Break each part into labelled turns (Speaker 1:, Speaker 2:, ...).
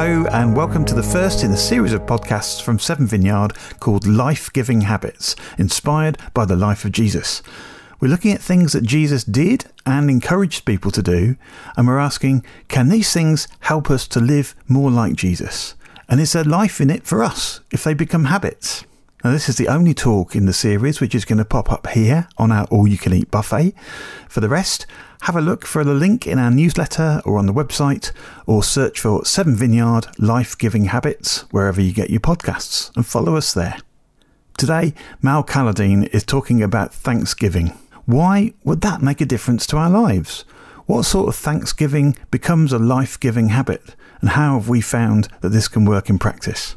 Speaker 1: Hello, and welcome to the first in a series of podcasts from Seven Vineyard called Life Giving Habits, inspired by the life of Jesus. We're looking at things that Jesus did and encouraged people to do, and we're asking, can these things help us to live more like Jesus? And is there life in it for us if they become habits? Now, this is the only talk in the series which is going to pop up here on our all you can eat buffet. For the rest, have a look for the link in our newsletter or on the website, or search for Seven Vineyard Life Giving Habits wherever you get your podcasts and follow us there. Today, Mal Calladine is talking about Thanksgiving. Why would that make a difference to our lives? What sort of Thanksgiving becomes a life giving habit, and how have we found that this can work in practice?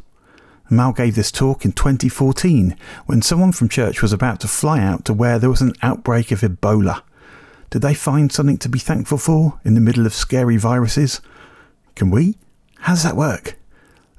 Speaker 1: Mal gave this talk in 2014 when someone from church was about to fly out to where there was an outbreak of Ebola. Did they find something to be thankful for in the middle of scary viruses? Can we? How does that work?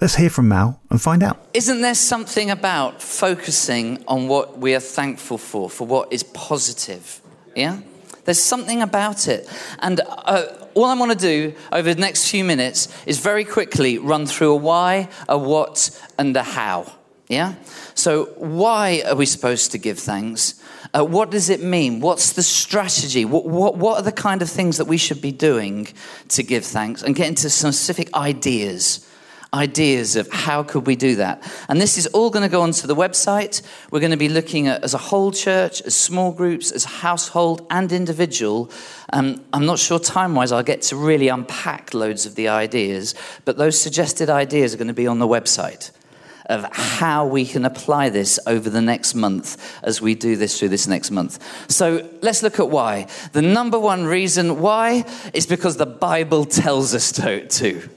Speaker 1: Let's hear from Mal and find out.
Speaker 2: Isn't there something about focusing on what we are thankful for, for what is positive? Yeah? There's something about it. And uh, all I want to do over the next few minutes is very quickly run through a why, a what, and a how. Yeah? So, why are we supposed to give thanks? Uh, what does it mean? What's the strategy? What, what, what are the kind of things that we should be doing to give thanks? And get into specific ideas ideas of how could we do that. And this is all going to go onto the website. We're going to be looking at as a whole church, as small groups, as household and individual. Um, I'm not sure time-wise I'll get to really unpack loads of the ideas, but those suggested ideas are going to be on the website of how we can apply this over the next month as we do this through this next month. So let's look at why. The number one reason why is because the Bible tells us to. to.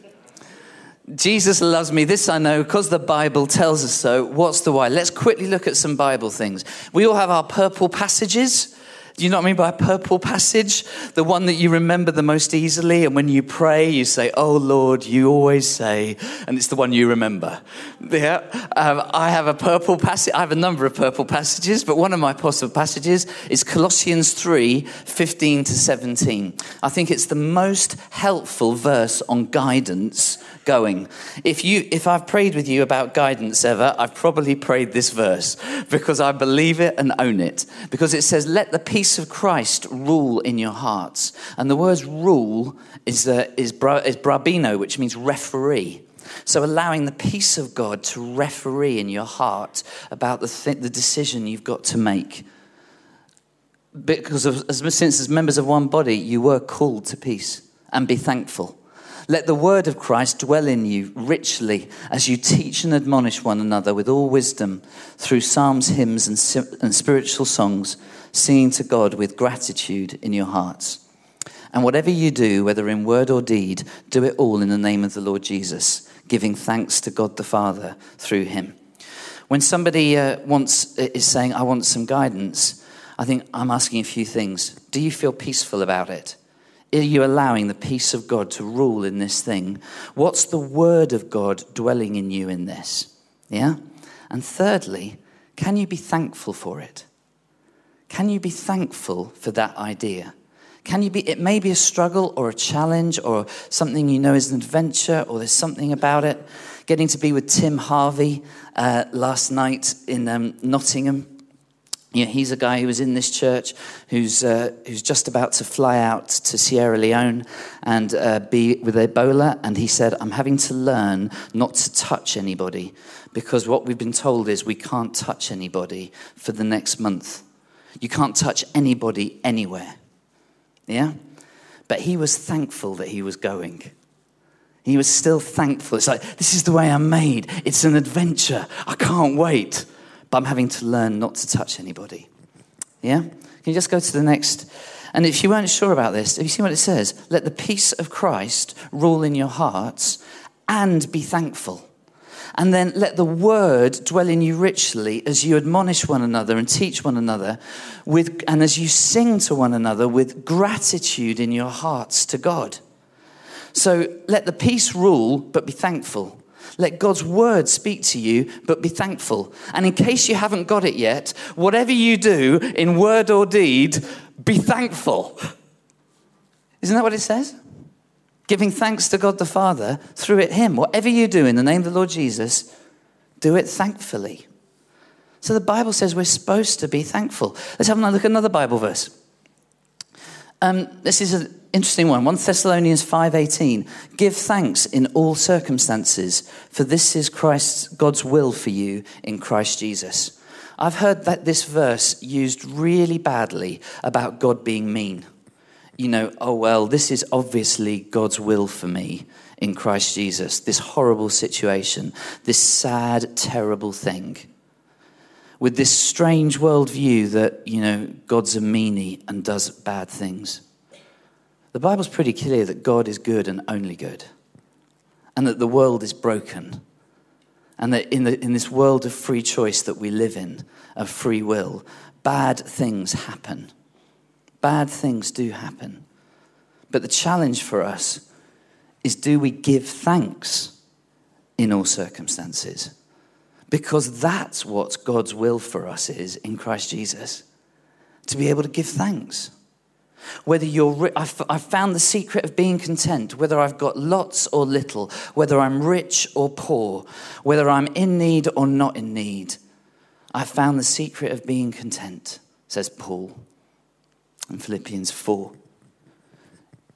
Speaker 2: Jesus loves me. This I know because the Bible tells us so. What's the why? Let's quickly look at some Bible things. We all have our purple passages. Do you know what I mean by a purple passage? The one that you remember the most easily. And when you pray, you say, Oh Lord, you always say, and it's the one you remember. Yeah. Um, I have a purple passage. I have a number of purple passages, but one of my possible passages is Colossians 3 15 to 17. I think it's the most helpful verse on guidance going. If you, if I've prayed with you about guidance ever, I've probably prayed this verse because I believe it and own it. Because it says, let the peace of Christ rule in your hearts. And the word rule is, is, bra, is brabino, which means referee. So, allowing the peace of God to referee in your heart about the, th- the decision you've got to make. Because of, as, since, as members of one body, you were called to peace and be thankful. Let the word of Christ dwell in you richly as you teach and admonish one another with all wisdom through psalms, hymns, and, and spiritual songs, singing to God with gratitude in your hearts. And whatever you do, whether in word or deed, do it all in the name of the Lord Jesus, giving thanks to God the Father through him. When somebody uh, wants, is saying, I want some guidance, I think I'm asking a few things. Do you feel peaceful about it? Are you allowing the peace of God to rule in this thing? What's the word of God dwelling in you in this? Yeah? And thirdly, can you be thankful for it? Can you be thankful for that idea? Can you be, it may be a struggle or a challenge or something you know is an adventure or there's something about it. Getting to be with Tim Harvey uh, last night in um, Nottingham you know, he's a guy who was in this church who's, uh, who's just about to fly out to Sierra Leone and uh, be with Ebola. And he said, I'm having to learn not to touch anybody because what we've been told is we can't touch anybody for the next month. You can't touch anybody anywhere. Yeah? But he was thankful that he was going. He was still thankful. It's like, this is the way I'm made. It's an adventure. I can't wait but I'm having to learn not to touch anybody. Yeah? Can you just go to the next? And if you weren't sure about this, have you seen what it says? Let the peace of Christ rule in your hearts and be thankful. And then let the word dwell in you richly as you admonish one another and teach one another, with, and as you sing to one another with gratitude in your hearts to God. So let the peace rule, but be thankful. Let God's word speak to you, but be thankful. And in case you haven't got it yet, whatever you do in word or deed, be thankful. Isn't that what it says? Giving thanks to God the Father through it Him. Whatever you do in the name of the Lord Jesus, do it thankfully. So the Bible says we're supposed to be thankful. Let's have a look at another Bible verse. Um, this is an interesting one. 1 thessalonians 5.18 give thanks in all circumstances for this is christ's god's will for you in christ jesus. I've heard that this verse used really badly about god being mean. You know oh well this is obviously god's will for me in christ jesus. This horrible situation this sad terrible thing with this strange worldview that, you know, God's a meanie and does bad things. The Bible's pretty clear that God is good and only good, and that the world is broken, and that in, the, in this world of free choice that we live in, of free will, bad things happen. Bad things do happen. But the challenge for us is do we give thanks in all circumstances? Because that's what God's will for us is in Christ Jesus to be able to give thanks. Whether you're, I've, I've found the secret of being content, whether I've got lots or little, whether I'm rich or poor, whether I'm in need or not in need. I've found the secret of being content, says Paul in Philippians 4.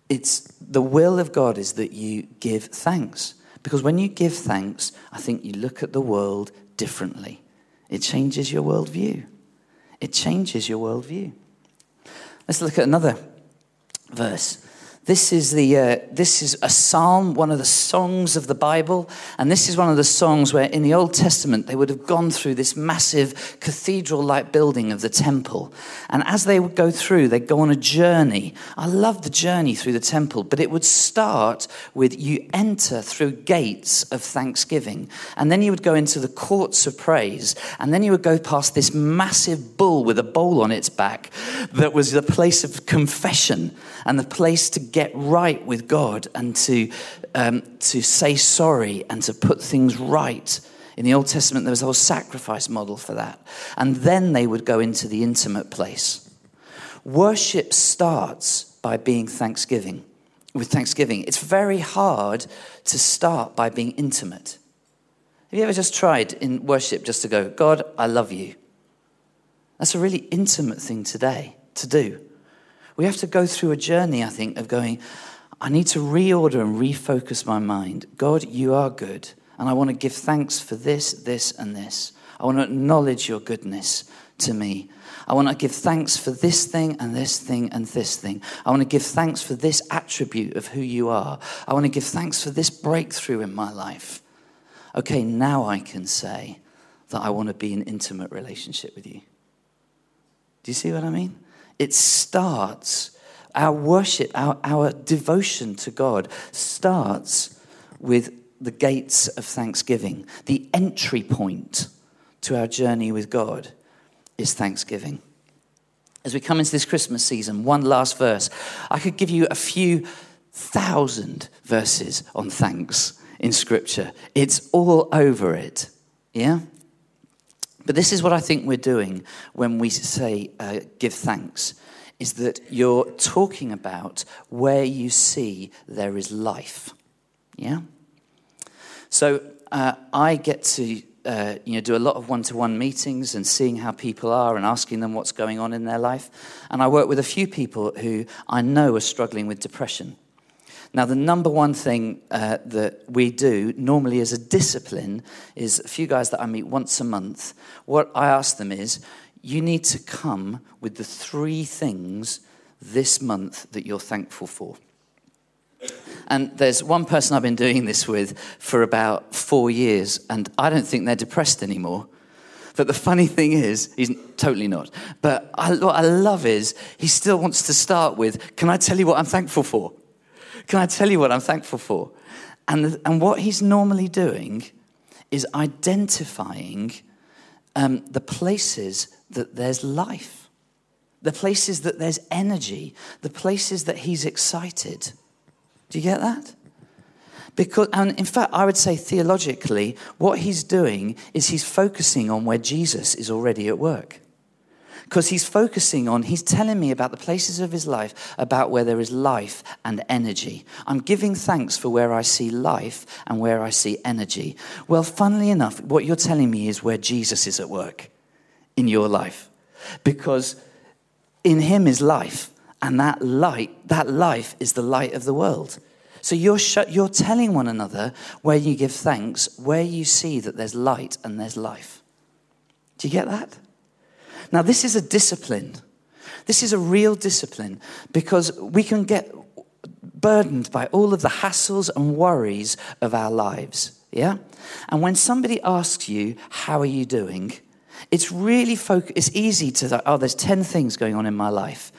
Speaker 2: It's the will of God is that you give thanks. Because when you give thanks, I think you look at the world differently. It changes your worldview. It changes your worldview. Let's look at another verse. This is, the, uh, this is a psalm, one of the songs of the Bible. And this is one of the songs where in the Old Testament they would have gone through this massive cathedral like building of the temple. And as they would go through, they'd go on a journey. I love the journey through the temple, but it would start with you enter through gates of thanksgiving. And then you would go into the courts of praise. And then you would go past this massive bull with a bowl on its back that was the place of confession and the place to get right with God and to, um, to say sorry and to put things right. In the Old Testament, there was a whole sacrifice model for that. And then they would go into the intimate place. Worship starts by being thanksgiving. With thanksgiving, it's very hard to start by being intimate. Have you ever just tried in worship just to go, God, I love you? That's a really intimate thing today to do. We have to go through a journey, I think, of going, I need to reorder and refocus my mind. God, you are good. And I want to give thanks for this, this, and this. I want to acknowledge your goodness to me. I want to give thanks for this thing and this thing and this thing. I want to give thanks for this attribute of who you are. I want to give thanks for this breakthrough in my life. Okay, now I can say that I want to be in intimate relationship with you. Do you see what I mean? It starts, our worship, our, our devotion to God starts with the gates of thanksgiving. The entry point to our journey with God is thanksgiving. As we come into this Christmas season, one last verse. I could give you a few thousand verses on thanks in Scripture. It's all over it. Yeah? But this is what I think we're doing when we say uh, give thanks is that you're talking about where you see there is life. Yeah? So uh, I get to uh, you know, do a lot of one-to-one meetings and seeing how people are and asking them what's going on in their life. And I work with a few people who I know are struggling with depression. Now, the number one thing uh, that we do normally as a discipline is a few guys that I meet once a month. What I ask them is, you need to come with the three things this month that you're thankful for. And there's one person I've been doing this with for about four years, and I don't think they're depressed anymore. But the funny thing is, he's totally not. But I, what I love is he still wants to start with, Can I tell you what I'm thankful for? Can I tell you what I'm thankful for? And, and what he's normally doing is identifying um, the places that there's life, the places that there's energy, the places that he's excited. Do you get that? Because, and in fact, I would say theologically, what he's doing is he's focusing on where Jesus is already at work. Because he's focusing on, he's telling me about the places of his life, about where there is life and energy. I'm giving thanks for where I see life and where I see energy. Well, funnily enough, what you're telling me is where Jesus is at work in your life. Because in him is life, and that light, that life is the light of the world. So you're, sh- you're telling one another where you give thanks, where you see that there's light and there's life. Do you get that? Now, this is a discipline. This is a real discipline because we can get burdened by all of the hassles and worries of our lives. Yeah? And when somebody asks you, How are you doing? It's really focus. It's easy to, oh, there's 10 things going on in my life,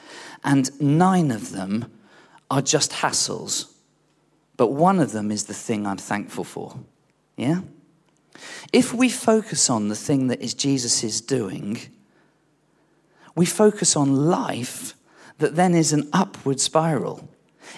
Speaker 2: and nine of them are just hassles. But one of them is the thing I'm thankful for. Yeah? If we focus on the thing that is Jesus' is doing, we focus on life that then is an upward spiral.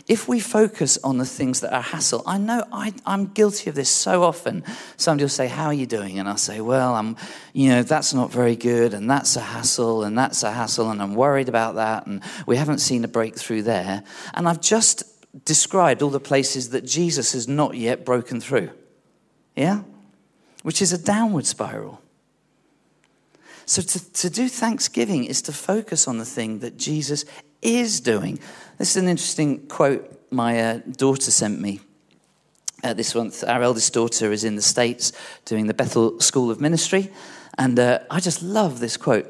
Speaker 2: If we focus on the things that are hassle, I know I, am guilty of this so often. Somebody will say, How are you doing? And I'll say, Well, I'm, you know, that's not very good, and that's a hassle, and that's a hassle, and I'm worried about that, and we haven't seen a breakthrough there. And I've just described all the places that Jesus has not yet broken through. Yeah? Which is a downward spiral. So to, to do thanksgiving is to focus on the thing that Jesus is doing. This is an interesting quote my uh, daughter sent me. Uh, this month, our eldest daughter is in the States doing the Bethel School of Ministry. And uh, I just love this quote.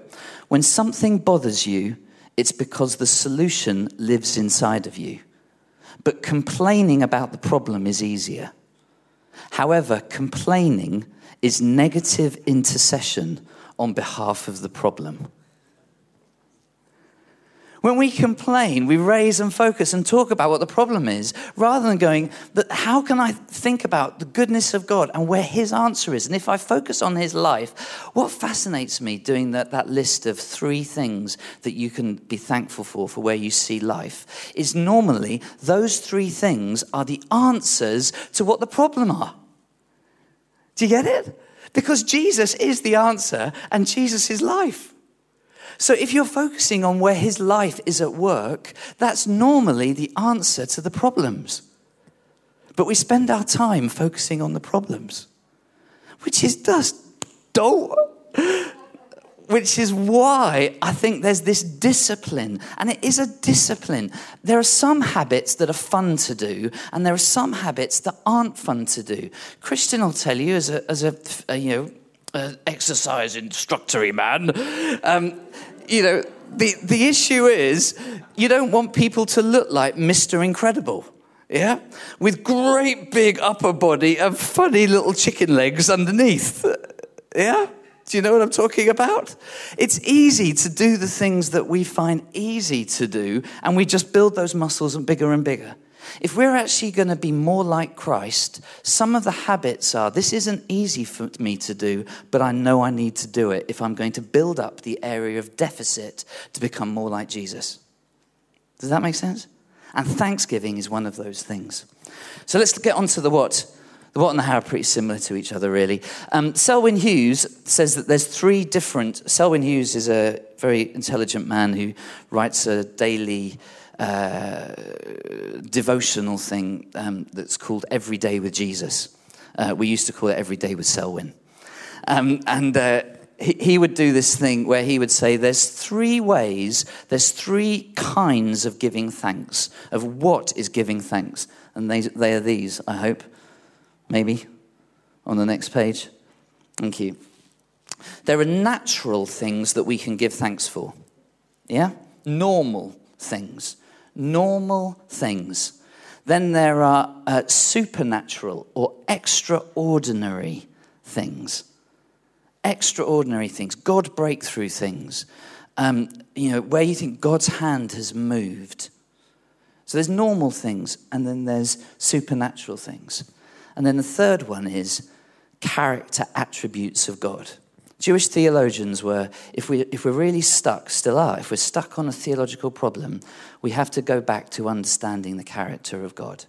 Speaker 2: When something bothers you, it's because the solution lives inside of you. But complaining about the problem is easier. However, complaining is negative intercession on behalf of the problem. When we complain, we raise and focus and talk about what the problem is, rather than going, but how can I think about the goodness of God and where His answer is? And if I focus on His life, what fascinates me doing that, that list of three things that you can be thankful for, for where you see life, is normally those three things are the answers to what the problem are. Do you get it? Because Jesus is the answer and Jesus is life. So if you're focusing on where his life is at work, that's normally the answer to the problems. But we spend our time focusing on the problems, which is just don't. Which is why I think there's this discipline, and it is a discipline. There are some habits that are fun to do, and there are some habits that aren't fun to do. Christian will tell you, as a, as a, a you know, uh, exercise instructory man. Um, you know, the, the issue is you don't want people to look like Mr. Incredible. Yeah? With great big upper body and funny little chicken legs underneath. Yeah? Do you know what I'm talking about? It's easy to do the things that we find easy to do, and we just build those muscles bigger and bigger. If we're actually going to be more like Christ, some of the habits are this isn't easy for me to do, but I know I need to do it if I'm going to build up the area of deficit to become more like Jesus. Does that make sense? And thanksgiving is one of those things. So let's get on to the what. The what and the how are pretty similar to each other, really. Um, Selwyn Hughes says that there's three different. Selwyn Hughes is a very intelligent man who writes a daily uh, devotional thing um, that's called Every Day with Jesus. Uh, we used to call it Every Day with Selwyn. Um, and uh, he, he would do this thing where he would say, There's three ways, there's three kinds of giving thanks, of what is giving thanks. And they, they are these, I hope. Maybe on the next page. Thank you. There are natural things that we can give thanks for. Yeah? Normal things normal things. Then there are uh, supernatural or extraordinary things. Extraordinary things, God breakthrough things, um, you know, where you think God's hand has moved. So there's normal things, and then there's supernatural things. And then the third one is character attributes of God. Jewish theologians were, if, we, if we're really stuck, still are, if we're stuck on a theological problem, we have to go back to understanding the character of God.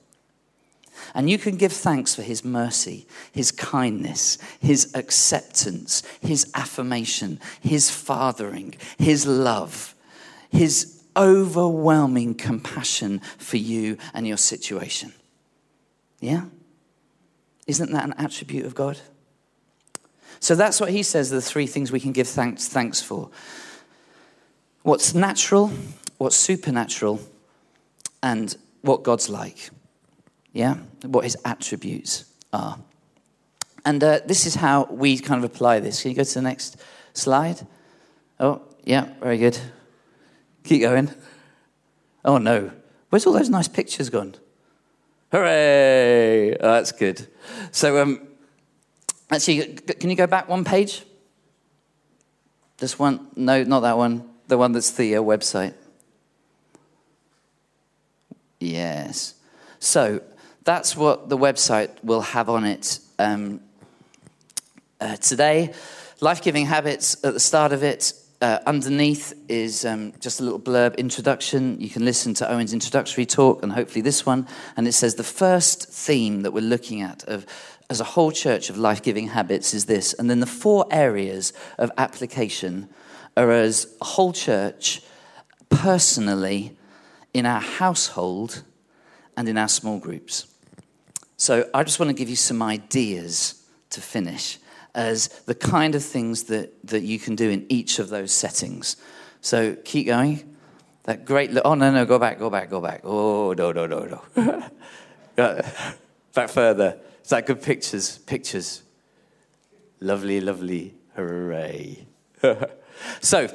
Speaker 2: And you can give thanks for his mercy, his kindness, his acceptance, his affirmation, his fathering, his love, his overwhelming compassion for you and your situation. Yeah? Isn't that an attribute of God? So that's what he says are the three things we can give thanks, thanks for what's natural, what's supernatural, and what God's like. Yeah? What his attributes are. And uh, this is how we kind of apply this. Can you go to the next slide? Oh, yeah, very good. Keep going. Oh no. Where's all those nice pictures gone? Hooray! Oh, that's good. So, um, actually, can you go back one page? This one? No, not that one. The one that's the uh, website. Yes. So, that's what the website will have on it um, uh, today. Life giving habits at the start of it. Uh, underneath is um, just a little blurb introduction. You can listen to Owen's introductory talk and hopefully this one. And it says the first theme that we're looking at of, as a whole church of life giving habits is this. And then the four areas of application are as a whole church, personally, in our household, and in our small groups. So I just want to give you some ideas to finish as the kind of things that, that you can do in each of those settings. So keep going. That great, oh no, no, go back, go back, go back. Oh, no, no, no, no. back further. Is that good pictures? Pictures. Lovely, lovely. Hooray. so,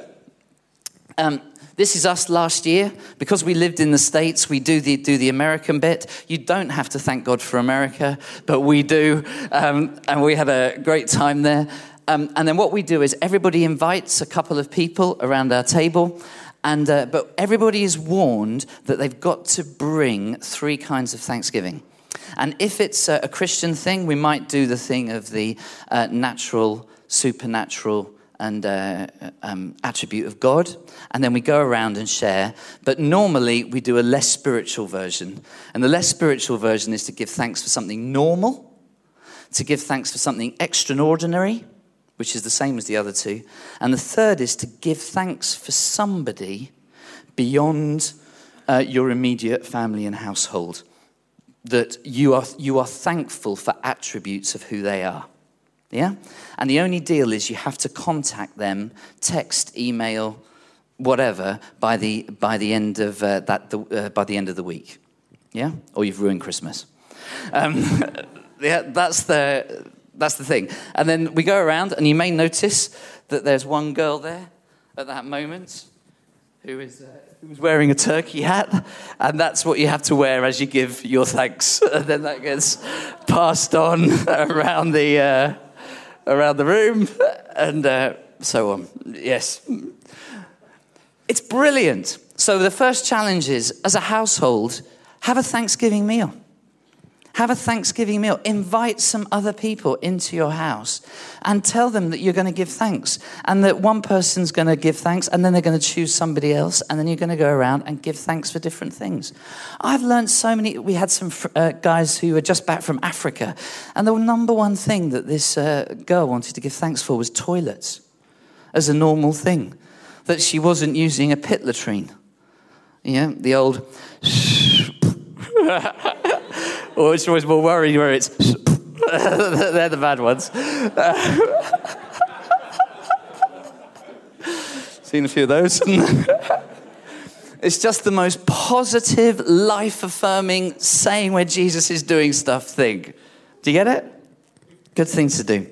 Speaker 2: um, this is us last year. Because we lived in the States, we do the, do the American bit. You don't have to thank God for America, but we do. Um, and we had a great time there. Um, and then what we do is everybody invites a couple of people around our table. And, uh, but everybody is warned that they've got to bring three kinds of thanksgiving. And if it's a, a Christian thing, we might do the thing of the uh, natural, supernatural, and uh, um, attribute of God, and then we go around and share. But normally we do a less spiritual version. And the less spiritual version is to give thanks for something normal, to give thanks for something extraordinary, which is the same as the other two. And the third is to give thanks for somebody beyond uh, your immediate family and household. That you are, you are thankful for attributes of who they are. Yeah? And the only deal is you have to contact them, text, email, whatever, by the, by the, end, of, uh, that, the, uh, by the end of the week. Yeah? Or you've ruined Christmas. Um, yeah, that's the, that's the thing. And then we go around, and you may notice that there's one girl there at that moment who is, uh, who's wearing a turkey hat, and that's what you have to wear as you give your thanks. And then that gets passed on around the, uh, around the room, and uh, so on. Yes. It's brilliant. So, the first challenge is as a household, have a Thanksgiving meal. Have a Thanksgiving meal. Invite some other people into your house and tell them that you're going to give thanks and that one person's going to give thanks and then they're going to choose somebody else and then you're going to go around and give thanks for different things. I've learned so many. We had some uh, guys who were just back from Africa and the number one thing that this uh, girl wanted to give thanks for was toilets as a normal thing, that she wasn't using a pit latrine. Yeah, the old. or it's always more worrying where it's they're the bad ones. Seen a few of those. it's just the most positive, life affirming, saying where Jesus is doing stuff thing. Do you get it? Good thing to do.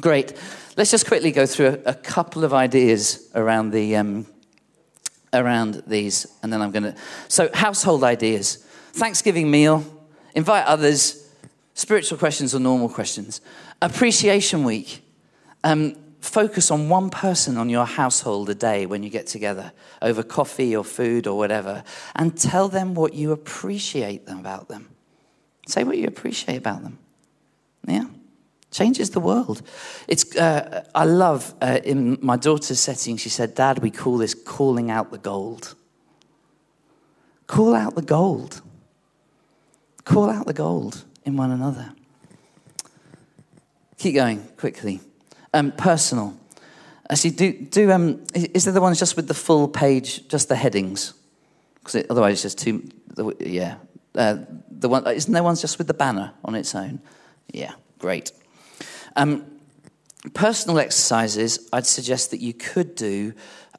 Speaker 2: Great. Let's just quickly go through a, a couple of ideas around the um, around these, and then I'm going to. So, household ideas. Thanksgiving meal Invite others, spiritual questions or normal questions. Appreciation week. Um, focus on one person on your household a day when you get together over coffee or food or whatever and tell them what you appreciate about them. Say what you appreciate about them. Yeah? Changes the world. It's, uh, I love uh, in my daughter's setting, she said, Dad, we call this calling out the gold. Call out the gold. Call out the gold in one another. Keep going quickly. Um, personal. Actually, do, do um, is there the ones just with the full page, just the headings? Because otherwise, it's just too. Yeah, uh, the one isn't there ones just with the banner on its own? Yeah, great. Um, personal exercises, I'd suggest that you could do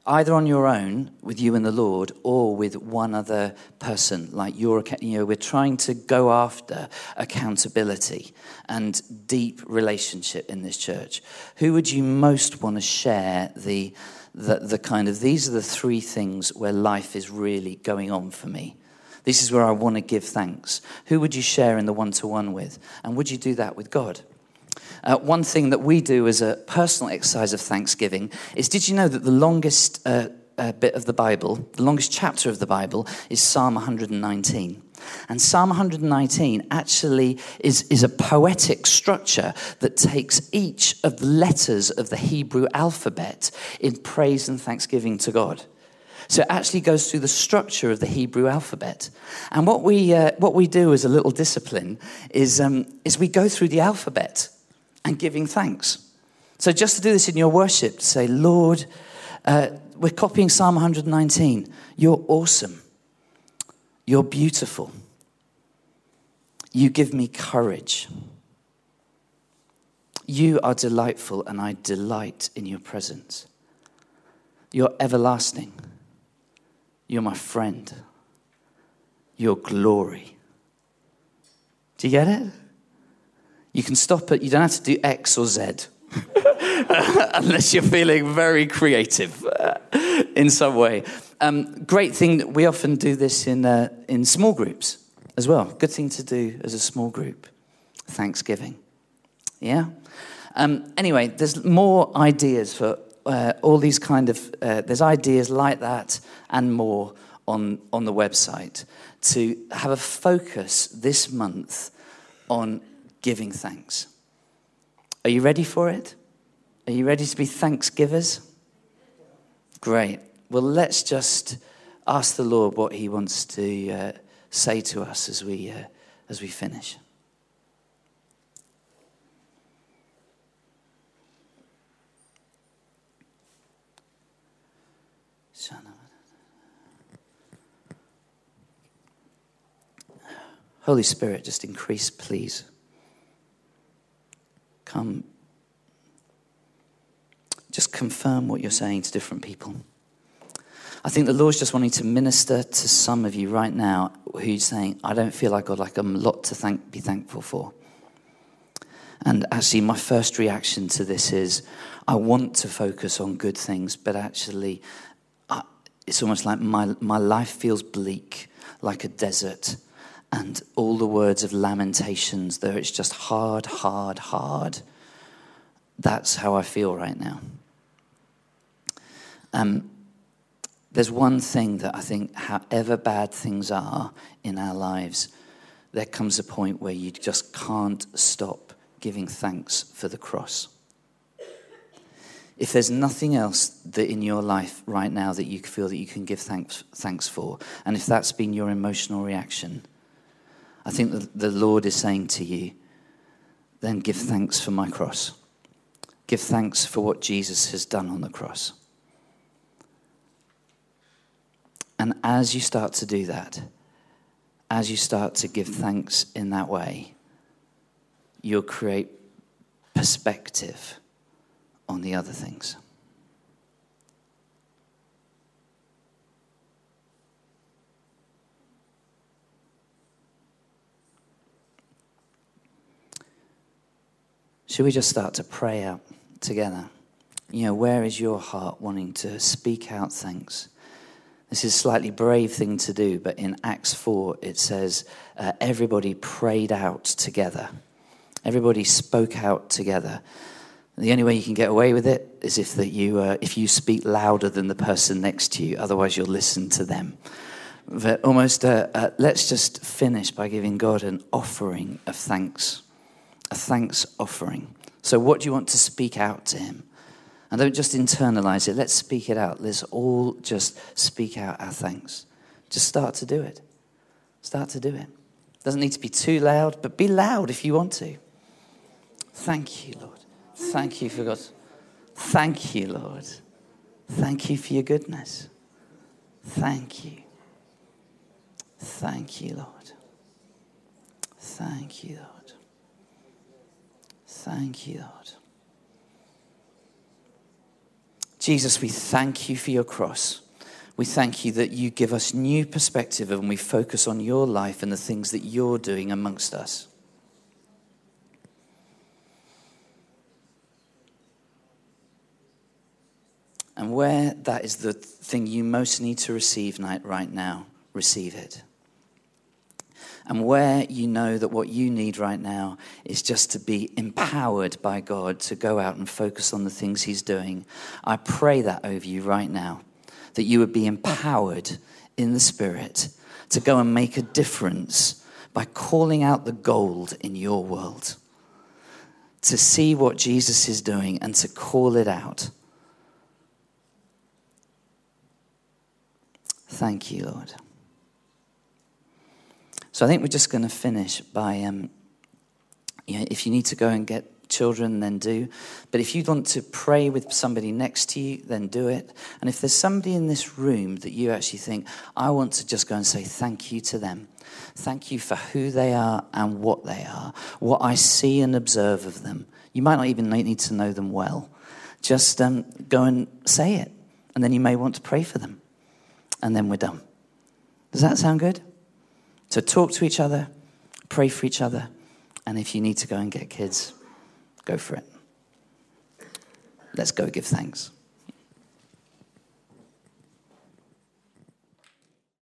Speaker 2: either on your own with you and the Lord or with one other person. Like your, you know, we're trying to go after accountability and deep relationship in this church. Who would you most want to share the, the, the kind of, these are the three things where life is really going on for me? This is where I want to give thanks. Who would you share in the one to one with? And would you do that with God? Uh, one thing that we do as a personal exercise of thanksgiving is did you know that the longest uh, uh, bit of the Bible, the longest chapter of the Bible, is Psalm 119? And Psalm 119 actually is, is a poetic structure that takes each of the letters of the Hebrew alphabet in praise and thanksgiving to God. So it actually goes through the structure of the Hebrew alphabet. And what we, uh, what we do as a little discipline is, um, is we go through the alphabet and giving thanks. So just to do this in your worship, say, Lord, uh, we're copying Psalm 119. You're awesome. You're beautiful. You give me courage. You are delightful, and I delight in your presence. You're everlasting. You're my friend. Your glory. Do you get it? You can stop it. You don't have to do X or Z. Unless you're feeling very creative uh, in some way. Um, great thing that we often do this in, uh, in small groups as well. Good thing to do as a small group. Thanksgiving. Yeah? Um, anyway, there's more ideas for uh, all these kind of, uh, there's ideas like that and more on, on the website to have a focus this month on giving thanks. Are you ready for it? Are you ready to be thanksgivers? Great. Well, let's just ask the Lord what He wants to uh, say to us as we, uh, as we finish. Holy Spirit, just increase, please. Come. Just confirm what you're saying to different people. I think the Lord's just wanting to minister to some of you right now who's saying, I don't feel like God, like like a lot to thank, be thankful for. And actually, my first reaction to this is I want to focus on good things, but actually, I, it's almost like my, my life feels bleak, like a desert and all the words of lamentations, though it's just hard, hard, hard. That's how I feel right now. Um, there's one thing that I think, however bad things are in our lives, there comes a point where you just can't stop giving thanks for the cross. If there's nothing else that in your life right now that you feel that you can give thanks, thanks for, and if that's been your emotional reaction, I think the, the Lord is saying to you, then give thanks for my cross. Give thanks for what Jesus has done on the cross. And as you start to do that, as you start to give thanks in that way, you'll create perspective on the other things. Should we just start to pray out together? You know, where is your heart wanting to speak out thanks? This is a slightly brave thing to do, but in Acts 4, it says uh, everybody prayed out together. Everybody spoke out together. The only way you can get away with it is if, that you, uh, if you speak louder than the person next to you, otherwise, you'll listen to them. But almost, uh, uh let's just finish by giving God an offering of thanks a thanks offering. So, what do you want to speak out to Him? And don't just internalize it, let's speak it out. Let's all just speak out our thanks. Just start to do it. Start to do it. Doesn't need to be too loud, but be loud if you want to. Thank you, Lord. Thank you for God. Thank you, Lord. Thank you for your goodness. Thank you. Thank you, Lord. Thank you, Lord. Thank you, Lord. Jesus, we thank you for your cross. We thank you that you give us new perspective and we focus on your life and the things that you're doing amongst us. And where that is the thing you most need to receive right now, receive it. And where you know that what you need right now is just to be empowered by God to go out and focus on the things He's doing, I pray that over you right now, that you would be empowered in the Spirit to go and make a difference by calling out the gold in your world, to see what Jesus is doing and to call it out. Thank you, Lord. So I think we're just going to finish by, um, you know, if you need to go and get children, then do. But if you want to pray with somebody next to you, then do it. And if there's somebody in this room that you actually think, I want to just go and say thank you to them. Thank you for who they are and what they are, what I see and observe of them. You might not even need to know them well. Just um, go and say it. And then you may want to pray for them. And then we're done. Does that sound good? So talk to each other, pray for each other, and if you need to go and get kids, go for it. Let's go give thanks.